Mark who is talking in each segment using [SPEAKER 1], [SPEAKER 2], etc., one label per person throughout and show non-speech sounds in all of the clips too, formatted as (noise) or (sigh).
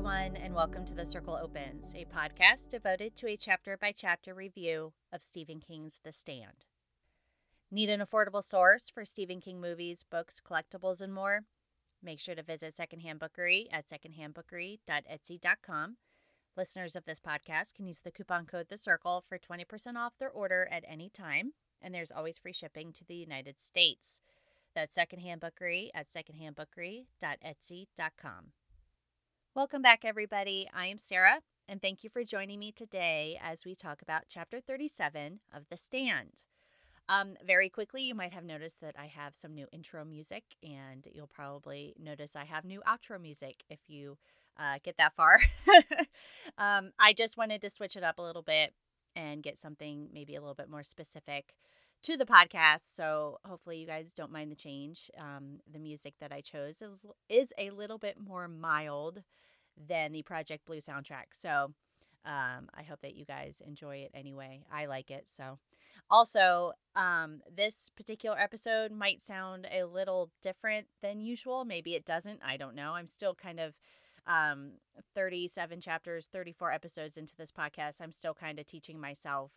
[SPEAKER 1] everyone, and welcome to The Circle Opens, a podcast devoted to a chapter by chapter review of Stephen King's The Stand. Need an affordable source for Stephen King movies, books, collectibles, and more? Make sure to visit Secondhand Bookery at secondhandbookery.etsy.com. Listeners of this podcast can use the coupon code The Circle for 20% off their order at any time, and there's always free shipping to the United States. That's Secondhand Bookery at secondhandbookery.etsy.com. Welcome back, everybody. I am Sarah, and thank you for joining me today as we talk about Chapter 37 of The Stand. Um, very quickly, you might have noticed that I have some new intro music, and you'll probably notice I have new outro music if you uh, get that far. (laughs) um, I just wanted to switch it up a little bit and get something maybe a little bit more specific to the podcast. So hopefully you guys don't mind the change. Um, the music that I chose is is a little bit more mild than the Project Blue soundtrack. So um, I hope that you guys enjoy it anyway. I like it. So also, um, this particular episode might sound a little different than usual. Maybe it doesn't. I don't know. I'm still kind of um 37 chapters 34 episodes into this podcast i'm still kind of teaching myself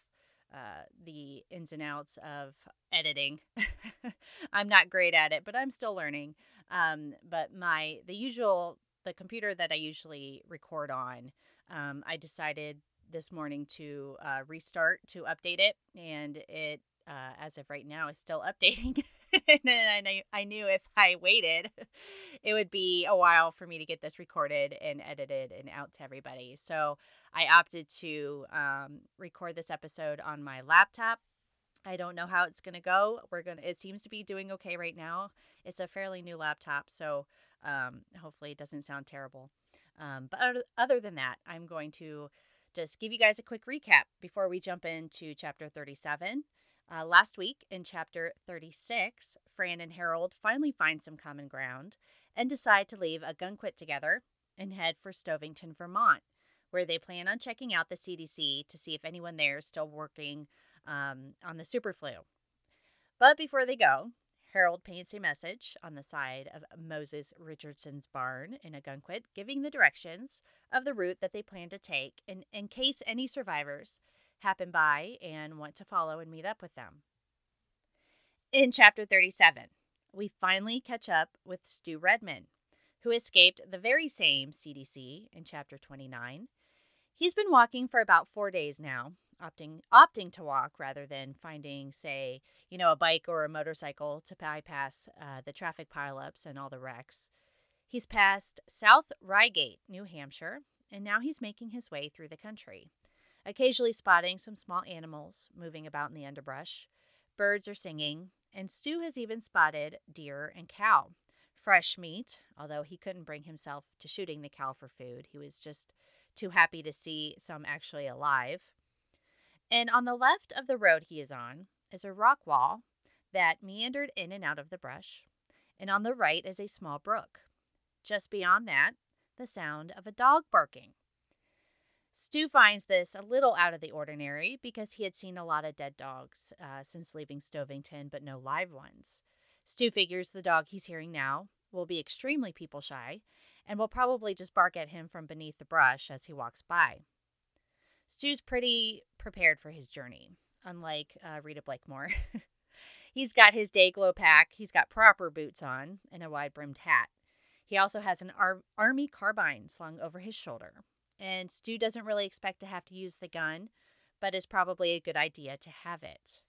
[SPEAKER 1] uh, the ins and outs of editing. (laughs) I'm not great at it, but I'm still learning. Um, but my the usual the computer that I usually record on, um, I decided this morning to uh, restart to update it, and it uh, as of right now is still (laughs) updating. (laughs) and I, I knew if I waited, (laughs) it would be a while for me to get this recorded and edited and out to everybody. So I opted to um, record this episode on my laptop. I don't know how it's going to go. We're going to, it seems to be doing okay right now. It's a fairly new laptop, so um, hopefully it doesn't sound terrible. Um, but other than that, I'm going to just give you guys a quick recap before we jump into chapter 37. Uh, last week in chapter 36, Fran and Harold finally find some common ground and decide to leave Ogunquit together and head for Stovington, Vermont, where they plan on checking out the CDC to see if anyone there is still working um, on the super flu. But before they go, Harold paints a message on the side of Moses Richardson's barn in Ogunquit, giving the directions of the route that they plan to take in, in case any survivors happen by and want to follow and meet up with them. In chapter 37, we finally catch up with Stu Redman, who escaped the very same CDC in chapter 29. He's been walking for about four days now, opting opting to walk rather than finding, say, you know, a bike or a motorcycle to bypass uh, the traffic pileups and all the wrecks. He's passed South Ryegate, New Hampshire, and now he's making his way through the country occasionally spotting some small animals moving about in the underbrush. Birds are singing, and Stu has even spotted deer and cow. Fresh meat, although he couldn't bring himself to shooting the cow for food. He was just too happy to see some actually alive. And on the left of the road he is on is a rock wall that meandered in and out of the brush, and on the right is a small brook. Just beyond that, the sound of a dog barking. Stu finds this a little out of the ordinary because he had seen a lot of dead dogs uh, since leaving Stovington, but no live ones. Stu figures the dog he's hearing now will be extremely people shy and will probably just bark at him from beneath the brush as he walks by. Stu's pretty prepared for his journey, unlike uh, Rita Blakemoor. (laughs) he's got his day glow pack, he's got proper boots on, and a wide brimmed hat. He also has an ar- army carbine slung over his shoulder and Stu doesn't really expect to have to use the gun, but is probably a good idea to have it.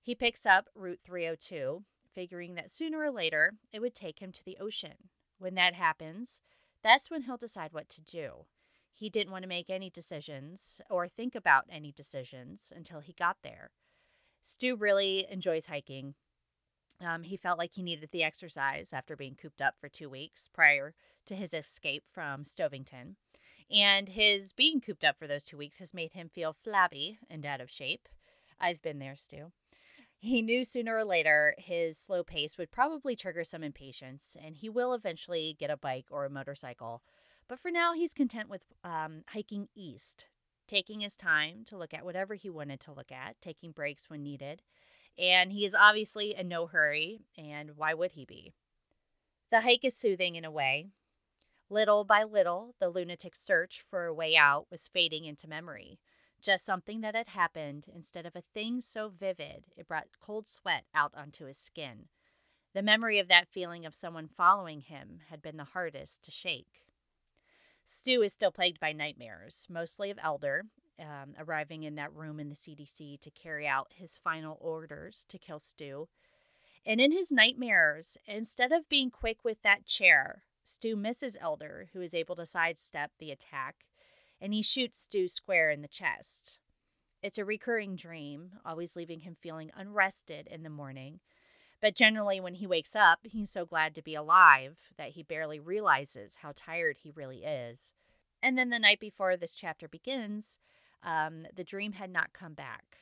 [SPEAKER 1] He picks up Route 302, figuring that sooner or later it would take him to the ocean. When that happens, that's when he'll decide what to do. He didn't want to make any decisions or think about any decisions until he got there. Stu really enjoys hiking. Um, he felt like he needed the exercise after being cooped up for two weeks prior to his escape from Stovington. And his being cooped up for those two weeks has made him feel flabby and out of shape. I've been there, Stu. He knew sooner or later his slow pace would probably trigger some impatience, and he will eventually get a bike or a motorcycle. But for now, he's content with um, hiking east, taking his time to look at whatever he wanted to look at, taking breaks when needed. And he is obviously in no hurry, and why would he be? The hike is soothing in a way, Little by little, the lunatic's search for a way out was fading into memory. Just something that had happened instead of a thing so vivid it brought cold sweat out onto his skin. The memory of that feeling of someone following him had been the hardest to shake. Stu is still plagued by nightmares, mostly of Elder, um, arriving in that room in the CDC to carry out his final orders to kill Stu. And in his nightmares, instead of being quick with that chair, Stu misses Elder, who is able to sidestep the attack, and he shoots Stu square in the chest. It's a recurring dream, always leaving him feeling unrested in the morning. But generally, when he wakes up, he's so glad to be alive that he barely realizes how tired he really is. And then the night before this chapter begins, um, the dream had not come back.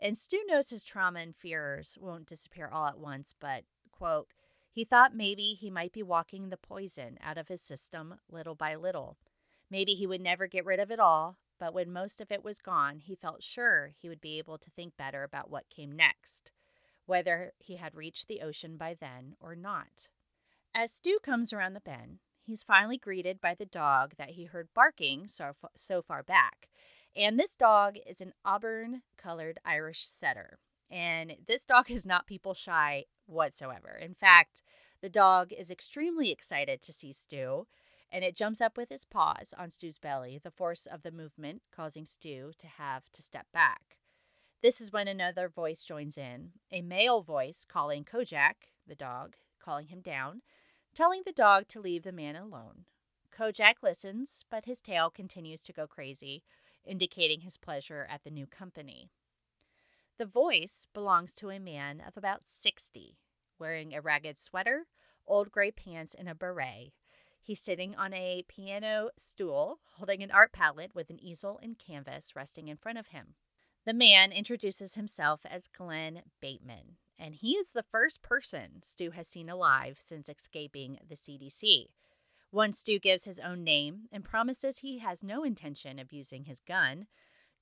[SPEAKER 1] And Stu knows his trauma and fears won't disappear all at once, but, quote, he thought maybe he might be walking the poison out of his system little by little. Maybe he would never get rid of it all, but when most of it was gone, he felt sure he would be able to think better about what came next, whether he had reached the ocean by then or not. As Stu comes around the bend, he's finally greeted by the dog that he heard barking so, so far back. And this dog is an auburn colored Irish setter. And this dog is not people shy whatsoever. In fact, the dog is extremely excited to see Stu, and it jumps up with his paws on Stu's belly, the force of the movement causing Stu to have to step back. This is when another voice joins in, a male voice calling Kojak, the dog, calling him down, telling the dog to leave the man alone. Kojak listens, but his tail continues to go crazy, indicating his pleasure at the new company. The voice belongs to a man of about 60, wearing a ragged sweater, old gray pants, and a beret. He's sitting on a piano stool, holding an art palette with an easel and canvas resting in front of him. The man introduces himself as Glen Bateman, and he is the first person Stu has seen alive since escaping the CDC. Once Stu gives his own name and promises he has no intention of using his gun,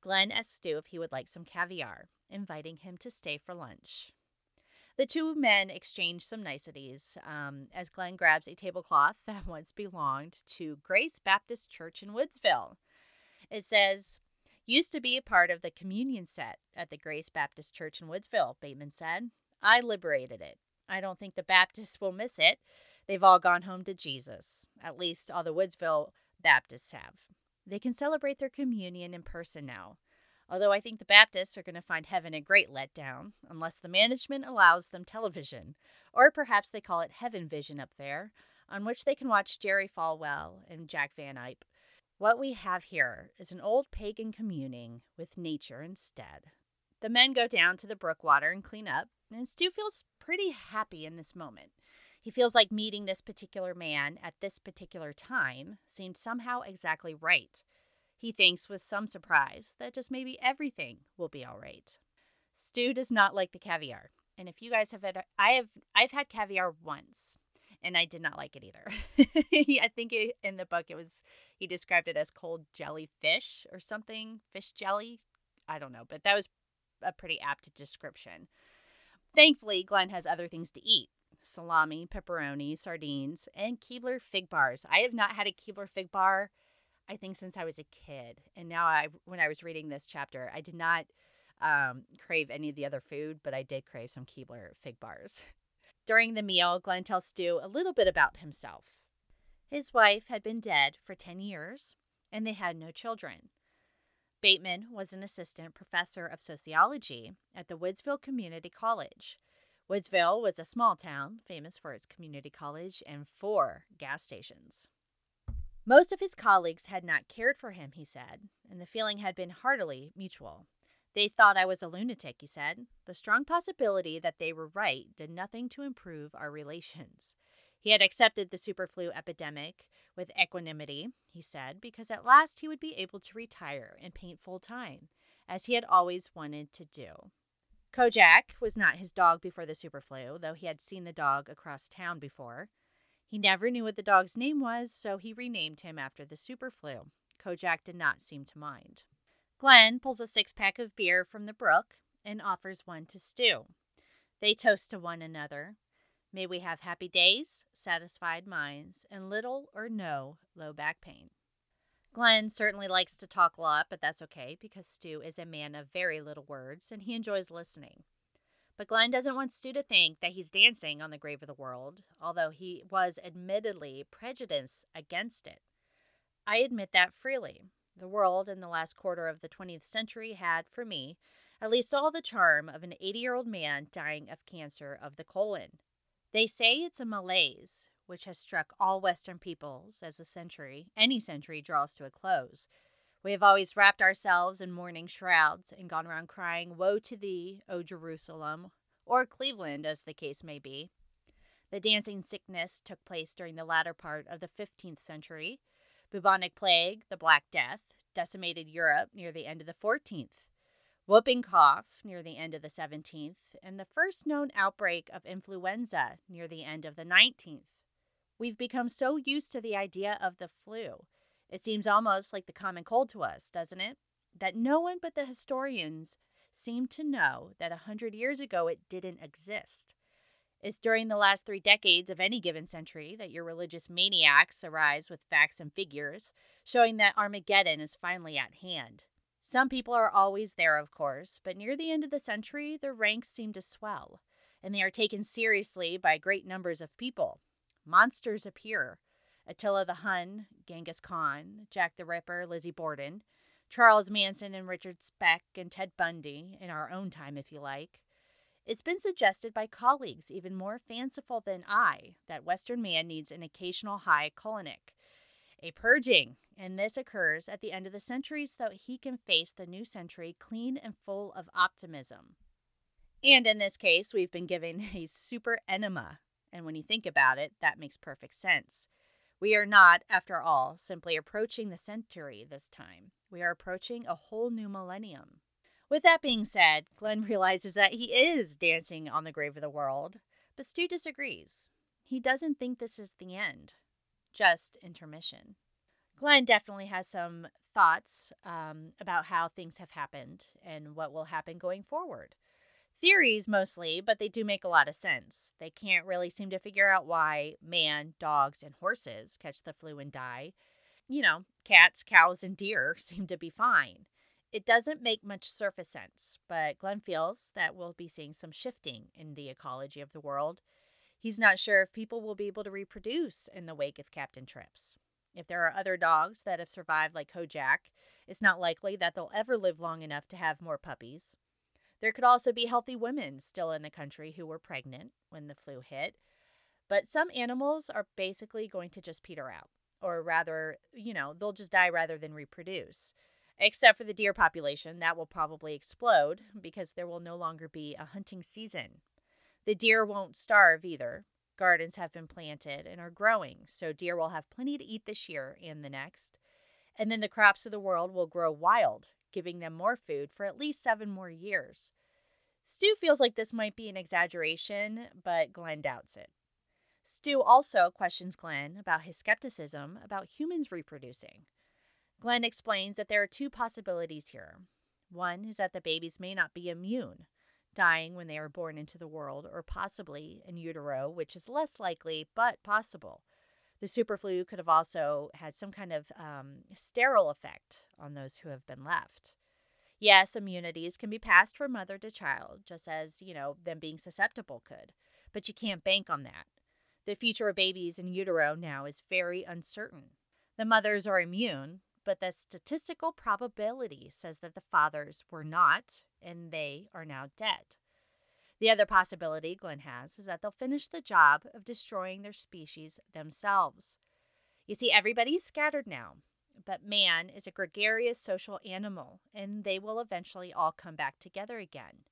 [SPEAKER 1] Glen asks Stu if he would like some caviar, inviting him to stay for lunch. The two men exchange some niceties um, as Glen grabs a tablecloth (laughs) that once belonged to Grace Baptist Church in Woodsville. It says, Used to be a part of the communion set at the Grace Baptist Church in Woodsville, Bateman said. I liberated it. I don't think the Baptists will miss it. They've all gone home to Jesus. At least all the Woodsville Baptists have. They can celebrate their communion in person now. Although I think the Baptists are going to find heaven a great letdown, unless the management allows them television, or perhaps they call it Heaven Vision up there, on which they can watch Jerry Falwell and Jack Van Impe. What we have here is an old pagan communing with nature instead. The men go down to the brook water and clean up, and Stu feels pretty happy in this moment. He feels like meeting this particular man at this particular time seemed somehow exactly right. He thinks with some surprise that just maybe everything will be all right. Stu does not like the caviar. And if you guys have had, I have, I've had caviar once and I did not like it either. (laughs) I think it, in the book it was, he described it as cold jellyfish or something, fish jelly. I don't know, but that was a pretty apt description. Thankfully, Glen has other things to eat salami, pepperoni, sardines, and Keebler fig bars. I have not had a Keebler fig bar, I think, since I was a kid. And now, I, when I was reading this chapter, I did not um, crave any of the other food, but I did crave some Keebler fig bars. (laughs) During the meal, Glen tells Stu a little bit about himself. His wife had been dead for 10 years, and they had no children. Bateman was an assistant professor of sociology at the Woodsville Community College. Woodsville was a small town famous for its community college and four gas stations. Most of his colleagues had not cared for him, he said, and the feeling had been heartily mutual. They thought I was a lunatic, he said. The strong possibility that they were right did nothing to improve our relations. He had accepted the superflu epidemic with equanimity, he said, because at last he would be able to retire and paint full time, as he had always wanted to do. Kojak was not his dog before the superflu, though he had seen the dog across town before. He never knew what the dog's name was, so he renamed him after the superflu. Kojak did not seem to mind. Glen pulls a six pack of beer from the brook and offers one to Stu. They toast to one another. May we have happy days, satisfied minds, and little or no low back pain. Glen certainly likes to talk a lot, but that's okay because Stu is a man of very little words and he enjoys listening. But Glen doesn't want Stu to think that he's dancing on the grave of the world, although he was admittedly prejudiced against it. I admit that freely. The world in the last quarter of the 20th century had, for me, at least all the charm of an 80 year old man dying of cancer of the colon. They say it's a malaise, which has struck all Western peoples as the century, any century, draws to a close. We have always wrapped ourselves in mourning shrouds and gone around crying, Woe to thee, O Jerusalem, or Cleveland, as the case may be. The dancing sickness took place during the latter part of the 15th century. Bubonic plague, the Black Death, decimated Europe near the end of the 14th. Whooping cough near the end of the 17th, and the first known outbreak of influenza near the end of the 19th. We've become so used to the idea of the flu. It seems almost like the common cold to us, doesn't it? That no one but the historians seem to know that a hundred years ago it didn't exist. It's during the last three decades of any given century that your religious maniacs arise with facts and figures, showing that Armageddon is finally at hand. Some people are always there, of course, but near the end of the century, the ranks seem to swell, and they are taken seriously by great numbers of people. Monsters appear Attila the Hun, Genghis Khan, Jack the Ripper, Lizzie Borden, Charles Manson and Richard Speck, and Ted Bundy, in our own time, if you like. It's been suggested by colleagues even more fanciful than I that Western man needs an occasional high colonic, a purging, and this occurs at the end of the century so that he can face the new century clean and full of optimism. And in this case, we've been given (laughs) a super enema, and when you think about it, that makes perfect sense. We are not, after all, simply approaching the century this time. We are approaching a whole new millennium. With that being said, Glen (laughs) realizes that he is dancing on the grave of the world, but Stu disagrees. He doesn't think this is the end, just intermission. Glen definitely has some thoughts um, about how things have happened and what will happen going forward. Theories mostly, but they do make a lot of sense. They can't really seem to figure out why man, dogs, and horses catch the flu and die. You know, cats, cows, and deer (laughs) seem to be fine. It doesn't make much surface sense, but Glen feels that we'll be seeing some shifting in the ecology of the world. He's not sure if people will be able to reproduce in the wake of Captain Trips. If there are other dogs that have survived, like Kojak, it's not likely that they'll ever live long enough to have more puppies. There could also be healthy women still in the country who were pregnant when the flu hit. But some animals are basically going to just peter out, or rather, you know, they'll just die rather than reproduce. Except for the deer population, that will probably explode because there will no longer be a hunting season. The deer won't starve either, Gardens have been planted and are growing, so deer will have plenty to eat this year and the next. And then the crops of the world will grow wild, giving them more food for at least seven more years. Stu feels like this might be an exaggeration, but Glen doubts it. Stu also questions Glen about his skepticism about humans reproducing. Glen explains that there are two possibilities here. One is that the babies may not be immune, dying when they are born into the world, or possibly in utero, which is less likely but possible. The superflu could have also had some kind of um, sterile effect on those who have been left. Yes, immunities can be passed from mother to child, just as, you know, them being susceptible could, but you can't bank on that. The future of babies in utero now is very uncertain. The mothers are immune, but the statistical probability says that the fathers were not, and they are now dead. The other possibility Glen has is that they'll finish the job of destroying their species themselves. You see, everybody's scattered now, but man is a gregarious social animal, and they will eventually all come back together again,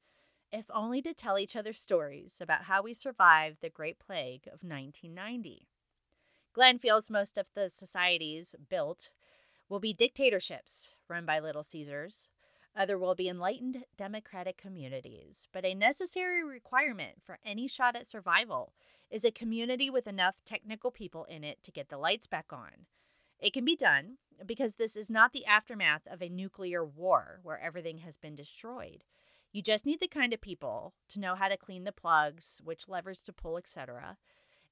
[SPEAKER 1] if only to tell each other stories about how we survived the Great Plague of 1990. Glen feels most of the societies built will be dictatorships run by Little Caesars. Other will be enlightened democratic communities. But a necessary requirement for any shot at survival is a community with enough technical people in it to get the lights back on. It can be done because this is not the aftermath of a nuclear war where everything has been destroyed. You just need the kind of people to know how to clean the plugs, which levers to pull, etc.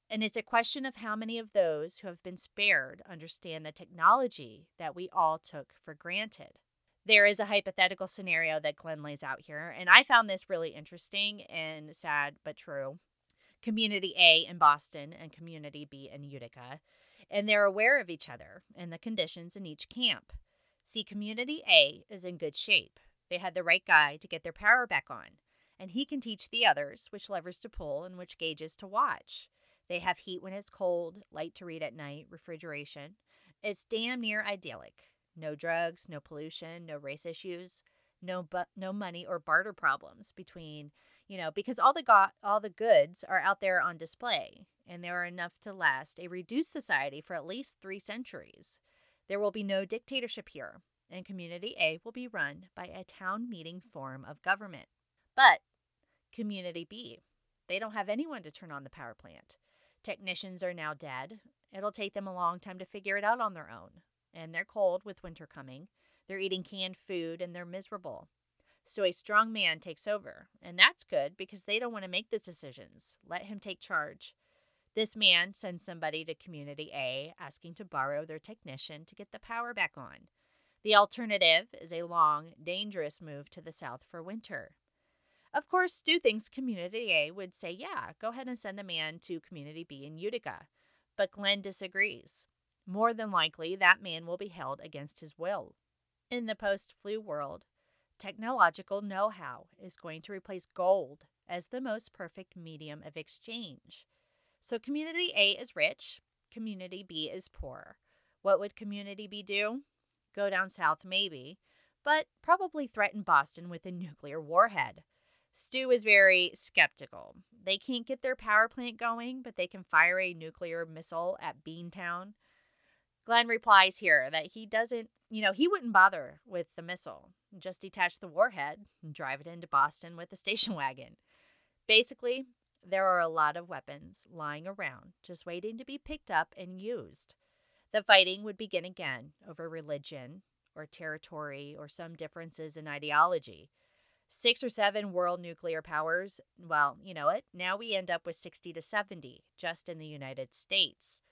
[SPEAKER 1] And it's a question of how many of those who have been spared understand the technology that we all took for granted. There is a hypothetical scenario that Glen lays out here, and I found this really interesting and sad but true. Community A in Boston and Community B in Utica, and they're aware of each other and the conditions in each camp. See, Community A is in good shape. They had the right guy to get their power back on, and he can teach the others which levers to pull and which gauges to watch. They have heat when it's cold, light to read at night, refrigeration. It's damn near idyllic. No drugs, no pollution, no race issues, no bu- no money or barter problems between, you know, because all the got all the goods are out there on display and there are enough to last a reduced society for at least 3 centuries. There will be no dictatorship here, and Community A will be run by a town meeting form of government. But Community B, they don't have anyone to turn on the power plant. Technicians are now dead. It'll take them a long time to figure it out on their own. And they're cold with winter coming. They're eating canned food and they're miserable. So a strong man takes over. And that's good because they don't want to make the decisions. Let him take charge. This man sends somebody to Community A asking to borrow their technician to get the power back on. The alternative is a long, dangerous move to the south for winter. Of course, Stu thinks Community A would say, yeah, go ahead and send the man to Community B in Utica. But Glen disagrees. More than likely, that man will be held against his will. In the post flu world, technological know how is going to replace gold as the most perfect medium of exchange. So, Community A is rich, Community B is poor. What would Community B do? Go down south, maybe, but probably threaten Boston with a nuclear warhead. Stu is very skeptical. They can't get their power plant going, but they can fire a nuclear missile at Beantown. Glen replies here that he doesn't, you know, he wouldn't bother with the missile. Just detach the warhead and drive it into Boston with a station (laughs) wagon. Basically, there are a lot of weapons lying around, just waiting to be picked up and used. The fighting would begin again over religion or territory or some differences in ideology six or seven world nuclear powers. Well, you know what? Now we end up with 60 to 70 just in the United States.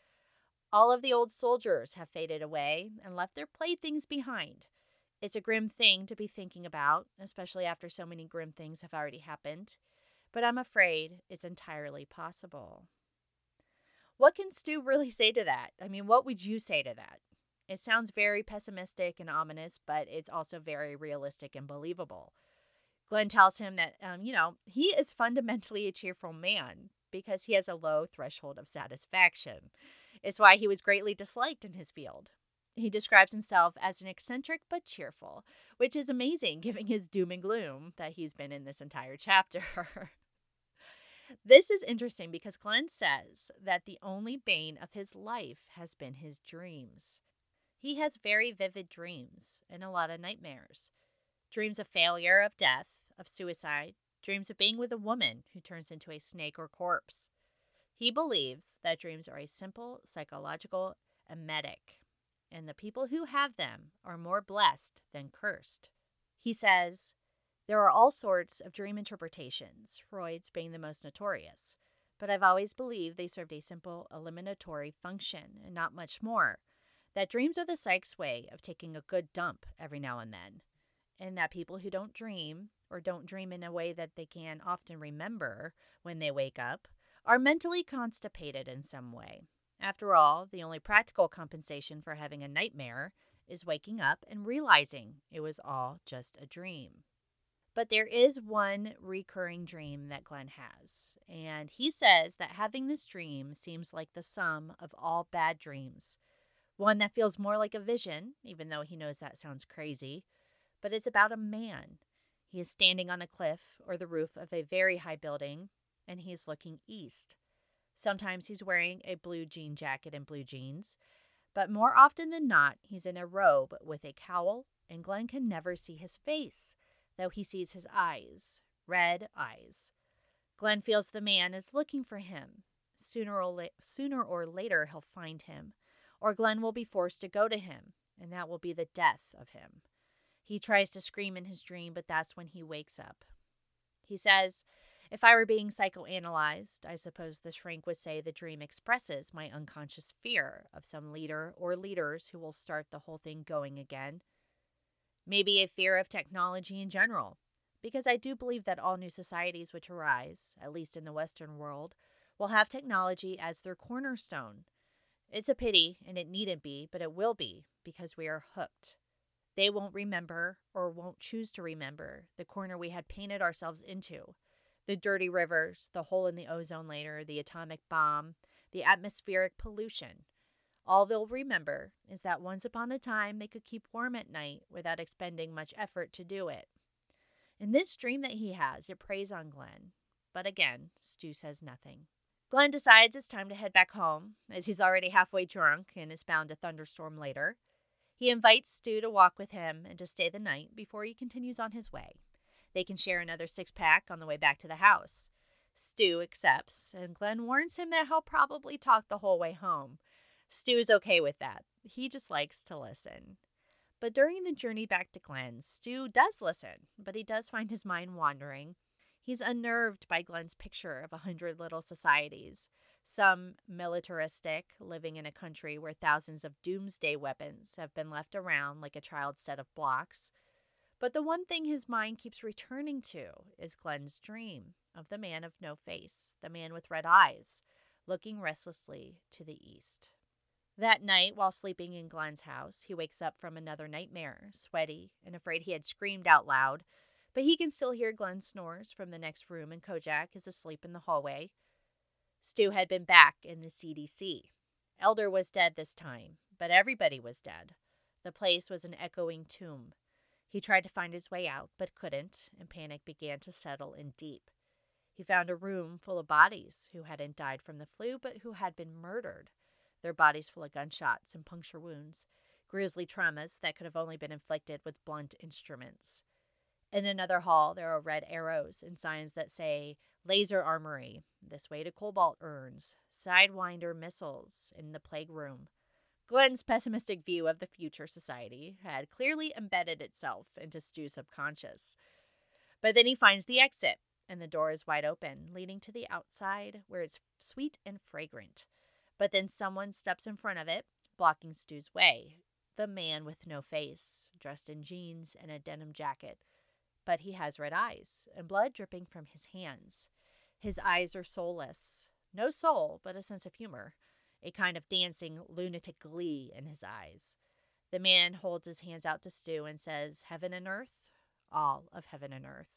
[SPEAKER 1] All of the old soldiers have faded away and left their playthings behind. It's a grim thing to be thinking about, especially after so many grim things have already happened, but I'm afraid it's entirely possible. What can Stu really (laughs) say to that? I mean, what would you say to that? It sounds very pessimistic and ominous, but it's also very realistic and believable. Glen tells him that, um, you know, he is fundamentally a cheerful man because he has a low threshold of satisfaction. It's why he was greatly disliked in his field. He describes himself as an eccentric but cheerful, which is amazing (laughs) given his doom and gloom that he's been in this entire chapter. (laughs) this is interesting because Glen says that the only bane of his life has been his dreams. He has very vivid dreams and a lot of nightmares dreams of failure, of death, of suicide, dreams of being with a woman who turns into a snake or corpse. He believes that dreams are a simple psychological emetic, and the people who have them are more blessed than cursed. He says, There are all sorts of dream interpretations, Freud's being the most notorious, but I've always believed they served a simple eliminatory function and not much more. That dreams are the psych's way of taking a good dump every now and then and that people who don't dream or don't dream in a way that they can often remember when they wake up are mentally constipated in some way. After all, the only practical compensation for having a nightmare is waking up and realizing it was all just a dream. But there is one recurring dream that Glen has, and he says that having this dream seems like the sum of all bad dreams. One that feels more like a vision, even though he knows that sounds crazy, but it's about a man. He is standing on a cliff or the roof of a very high building, and he's looking east. Sometimes he's wearing a blue jean jacket and blue jeans, but more often than not, he's in a robe with a cowl, and Glen can never see his face, though he sees his eyes red eyes. Glen feels the man is looking for him. Sooner or, la- sooner or later, he'll find him, or Glenn will be forced to go to him, and that will be the death of him. He tries to scream in his dream, but that's when he wakes up. He says, if I were being psychoanalyzed, I suppose the shrink would say the dream expresses my unconscious fear of some leader or leaders who will start the whole thing going again. Maybe a fear of technology in general, because I do believe that all new societies which arise, at least in the Western world, will have technology as their cornerstone. It's a pity, and it needn't be, but it will be, because we are hooked. They won't remember, or won't choose to remember, the corner we had painted ourselves into the dirty rivers, the hole in the ozone layer, the atomic bomb, the atmospheric pollution. All they'll remember is that once upon a time they could keep warm at night without expending much effort to do it. In this dream that he has, it preys on Glen. But again, Stu says nothing. Glen decides it's time to head back home, as he's already halfway drunk and is bound to thunderstorm later. He invites Stu to walk with him and to stay the night before he continues on his way. They can share another six pack on the way back to the house. Stu accepts, and Glen warns him that he'll probably talk the whole way home. Stu's okay with that. He just likes to listen. But during the journey back to Glen, Stu does listen, but he does find his mind wandering. He's unnerved by Glen's picture of a hundred little societies, some militaristic, living in a country where thousands of doomsday weapons have been left around like a child's set of blocks, but the one thing his mind keeps returning to is Glen's dream of the man of no face, the man with red eyes, looking restlessly to the east. That night, while sleeping in Glen's house, he wakes up from another nightmare, sweaty and afraid he had screamed out loud, but he can still hear Glen snores from the next room, and Kojak is asleep in the hallway. Stu had been back in the CDC. Elder was dead this time, but everybody was dead. The place was an echoing tomb. He tried to find his way out, but couldn't, and panic began to settle in deep. He found a room full of bodies who hadn't died from the flu, but who had been murdered. Their bodies full of gunshots and puncture wounds, grisly traumas that could have only been inflicted with blunt instruments. In another hall, there are red arrows and signs that say laser armory, this way to cobalt urns, sidewinder missiles in the plague room, Glen's pessimistic view of the future society had clearly embedded itself into Stu's subconscious. But then he finds the exit, and the door is wide open, leading to the outside where it's sweet and fragrant. But then someone steps in front of it, blocking Stu's way. The man with no face, dressed in jeans and a denim jacket. But he has red eyes and blood dripping from his hands. His eyes are soulless. No soul, but a sense of humor a kind of dancing, lunatic glee in his eyes. The man holds his hands out to Stu and says, Heaven and earth? All of heaven and earth.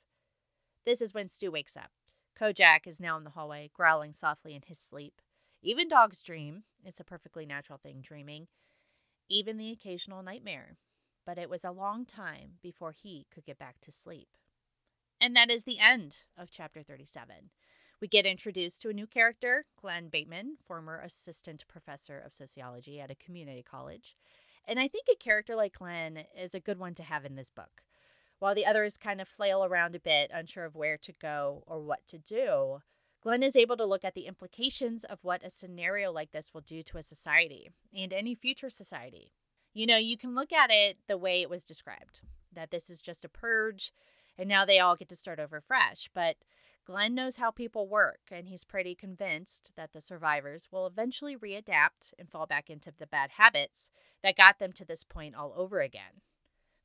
[SPEAKER 1] This is when Stu wakes up. Kojak is now in the hallway, growling softly in his sleep. Even dogs dream. It's a perfectly natural thing, dreaming. Even the occasional nightmare. But it was a long time before he could get back to sleep. And that is the end of chapter 37. We get introduced to a new character, Glen Bateman, former assistant professor of sociology at a community college. And I think a character like Glen is a good one to have in this book. While the others kind of flail around a bit, unsure of where to go or what to do, Glen is able to look at the implications of what a scenario like this will do to a society and any future society. You know, you can look at it the way it was described that this is just a purge and now they all get to start over fresh. But Glen knows how people work, and he's pretty convinced that the survivors will eventually readapt and fall back into the bad habits that got them to this point all over again.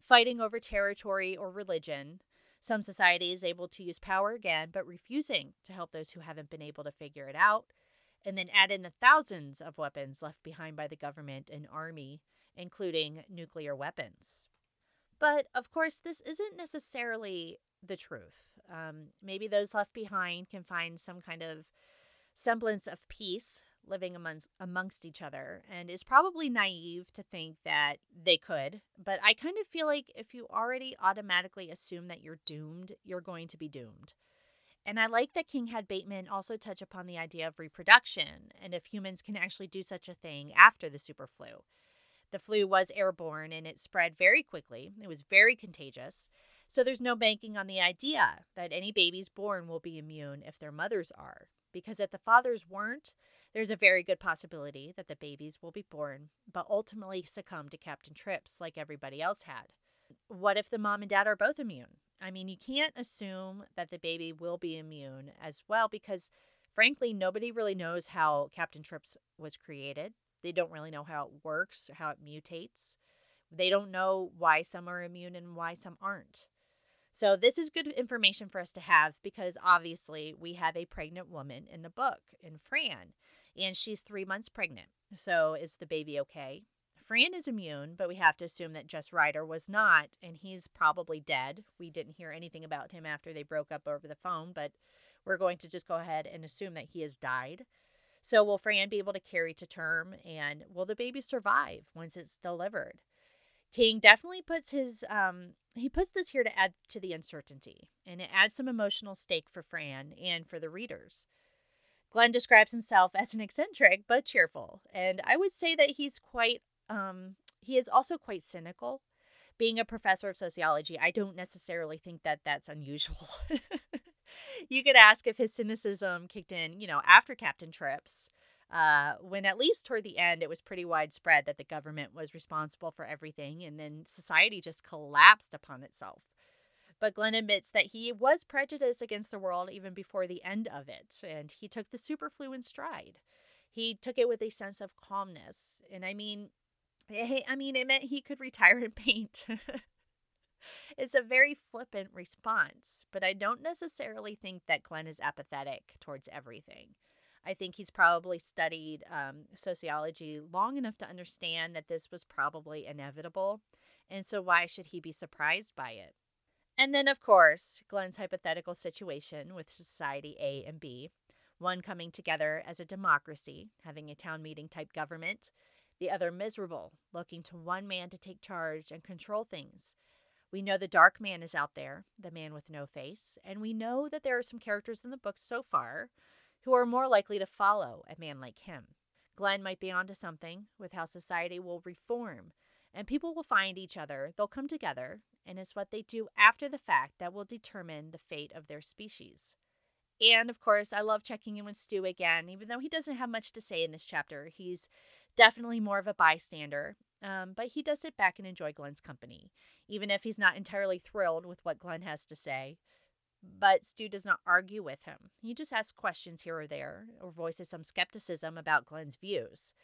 [SPEAKER 1] Fighting over territory or religion, some societies able to use power again, but refusing to help those who haven't been able to figure it out, and then add in the thousands of weapons left behind by the government and army, including nuclear weapons. But of course, this isn't necessarily the truth. Um, maybe those left behind can find some kind of semblance of peace living amongst, amongst each other and is probably naive to think that they could. But I kind of feel like if you already automatically assume that you're doomed, you're going to be doomed. And I like that King had Bateman also touch upon the idea of reproduction and if humans can actually do such a thing after the super flu. The flu was airborne and it spread very quickly, it was very contagious. So there's no banking on the idea that any babies born will be immune if their mothers are. Because if the fathers weren't, there's a very good possibility that the babies will be born, but ultimately succumb to Captain Trips like everybody else had. What if the mom and dad are both immune? I mean, you can't assume that the baby will be immune as well because, frankly, nobody really knows how Captain Trips was created. They don't really know how it works, how it mutates. They don't know why some are immune and why some aren't. So, this is good information for us to have because obviously we have a pregnant woman in the book, in Fran, and she's three months pregnant. So, is the baby okay? Fran is immune, but we have to assume that Jess Rider was not, and he's probably dead. We didn't hear anything about him after they broke up over the phone, but we're going to just go ahead and assume that he has died. So, will Fran be able to carry to term, and will the baby survive once it's delivered? King definitely puts his um, he puts this here to add to the uncertainty, and it adds some emotional stake for Fran and for the readers. Glen describes himself as an eccentric but cheerful, and I would say that he's quite um, he is also quite cynical. Being a professor of sociology, I don't necessarily think that that's unusual. (laughs) you could ask if his cynicism kicked in, you know, after Captain Trips, uh, when at least toward the end it was pretty widespread that the government was responsible for everything and then society just collapsed upon itself. But Glen admits that he was prejudiced against the world even before the end of it, and he took the superflu in stride. He took it with a sense of calmness. And I mean, Hey, I mean, it meant he could retire and paint. (laughs) it's a very flippant response, but I don't necessarily think that Glen is apathetic towards everything. I think he's probably studied um, sociology long enough to understand that this was probably inevitable. And so, why should he be surprised by it? And then, of course, Glen's hypothetical situation with Society A and B one coming together as a democracy, having a town meeting type government, the other miserable, looking to one man to take charge and control things. We know the dark man is out there, the man with no face, and we know that there are some characters in the book so far who are more likely to follow a man like him. Glen might be onto something with how society will reform, and people will find each other, they'll come together, and it's what they do after the fact that will determine the fate of their species. And of course, I love checking in with Stu again, even though he doesn't have much to say in this chapter. He's definitely more of a bystander, um, but he does sit back and enjoy Glen's company, even if he's not entirely thrilled with what Glen has to say. But Stu does not argue with him. He just asks questions here or there, or voices some skepticism about Glen's views.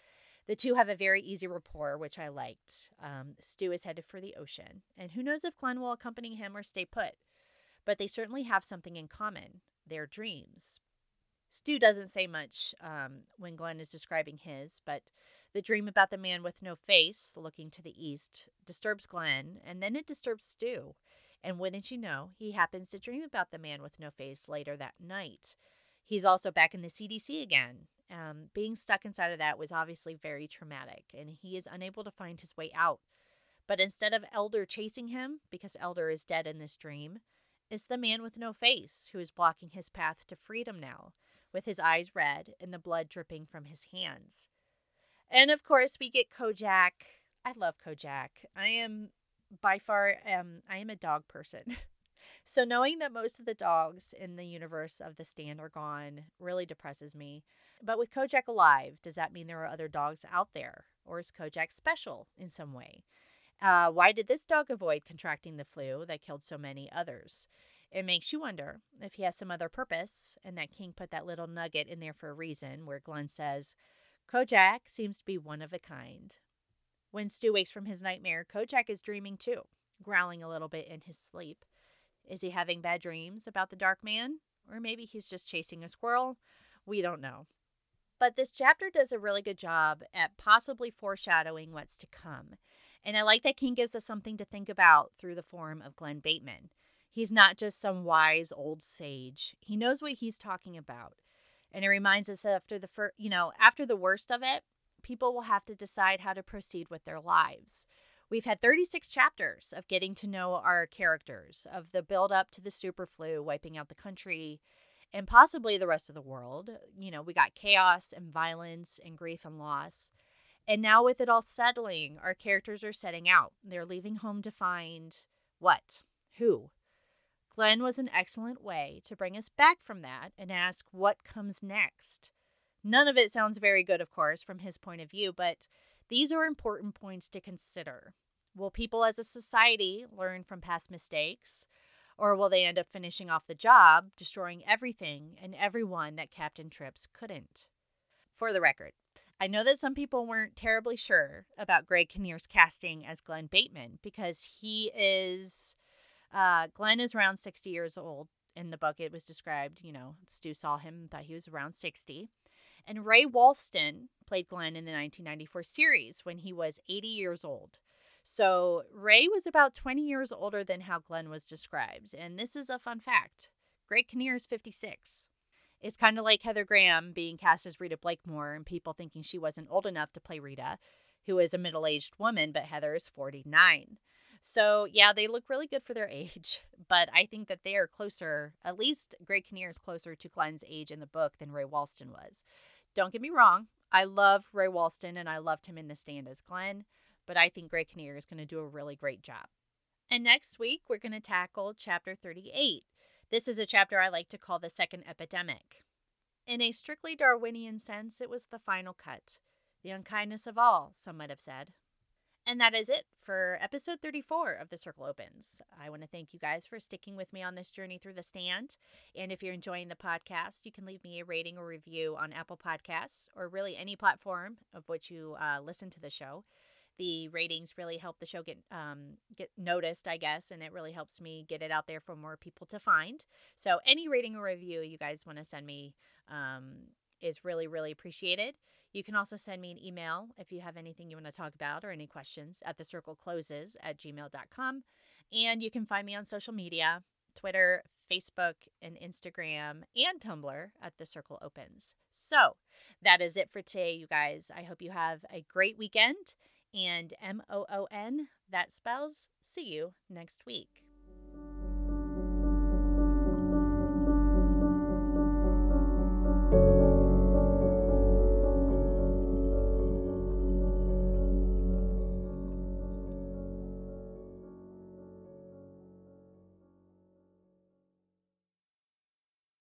[SPEAKER 1] The two have a very easy rapport, which I liked. Um, Stu is headed for the ocean, and who knows if Glen will accompany him or stay put. But they certainly have something in common their dreams. Stu doesn't say much um, when Glen is describing his, but the dream about the man with no face looking to the east disturbs Glen, and then it disturbs Stu. And wouldn't you know, he happens to dream about the man with no face later that night. He's also back in the CDC again. Um, being stuck inside of that was obviously very traumatic, and he is unable to find his way out. But instead of Elder chasing him, because Elder is dead in this dream, it's the man with no face who is blocking his path to freedom now, with his eyes red and the blood dripping from his hands. And of course, we get Kojak. I love Kojak. I am by far um I am a dog person. (laughs) so knowing that most of the dogs in the universe of the stand are gone really depresses me. But with Kojak alive, does that mean there are other dogs out there? Or is Kojak special in some way? Uh, why did this dog avoid contracting the flu that killed so many others? It makes you wonder if he has some other purpose, and that King put that little nugget in there for a reason, where Glen says, Kojak seems to be one of a kind. When Stu wakes from his nightmare, Kojak is dreaming too, growling a little bit in his sleep. Is he having bad dreams about the dark man? Or maybe he's just chasing a squirrel? We don't know. But this chapter does a really good job at possibly foreshadowing what's to come. And I like that King gives us something to think about through the form of Glen Bateman. He's not just some wise old sage. He knows what he's talking about. And it reminds us after the fir- you know, after the worst of it, people will have to decide how to proceed with their lives. We've had 36 chapters of getting to know our characters, of the build up to the super flu wiping out the country and possibly the rest of the world. You know, we got chaos and violence and grief and loss. And now, with it all settling, our characters are setting out. They're leaving home to find what? Who? Glen was an excellent way to bring us back from that and ask what comes next. None of it sounds very good, of course, from his point of view, but these are important points to consider. Will people as a society learn from past mistakes? Or will they end up finishing off the job, destroying everything and everyone that Captain Trips couldn't? For the record, I know that some people weren't terribly sure about Greg Kinnear's casting as Glen Bateman because he is, uh, Glen is around 60 years old. In the book, it was described, you know, Stu saw him, thought he was around 60. And Ray Walston played Glen in the 1994 series when he was 80 years old. So Ray was about 20 years older than how Glen was described. And this is a fun fact Greg Kinnear is 56. It's kind of like Heather Graham being cast as Rita Blakemoor and people thinking she wasn't old enough to play Rita, who is a middle aged woman, but Heather is 49. So, yeah, they look really good for their (laughs) age, but I think that they are closer, at least Greg Kinnear is closer to Glen's age in the book than Ray Walston was. Don't get me wrong, I love Ray Walston and I loved him in The Stand as Glen, but I think Greg Kinnear is going to do a really great job. And next week, we're going to tackle chapter 38. This is a chapter I like to call the second epidemic. In a strictly Darwinian sense, it was the final cut. The unkindness of all, some might have said. And that is it for episode 34 of The Circle Opens. I want to thank you guys for sticking with me on this journey through the stand. And if you're enjoying the podcast, you can leave me a rating or review on Apple Podcasts or really any platform of which you uh, listen to the show the ratings really help the show get um, get noticed, I guess, and it really helps me get it out there for more people to find. So any rating or review you guys want to send me um, is really really appreciated. You can also send me an email if you have anything you want to talk about or any questions at the circle closes at gmail.com. And you can find me on social media Twitter, Facebook, and Instagram, and Tumblr at The Circle Opens. So that is it for today, you guys. I hope you have a great weekend and M O O N, that spells see you next week.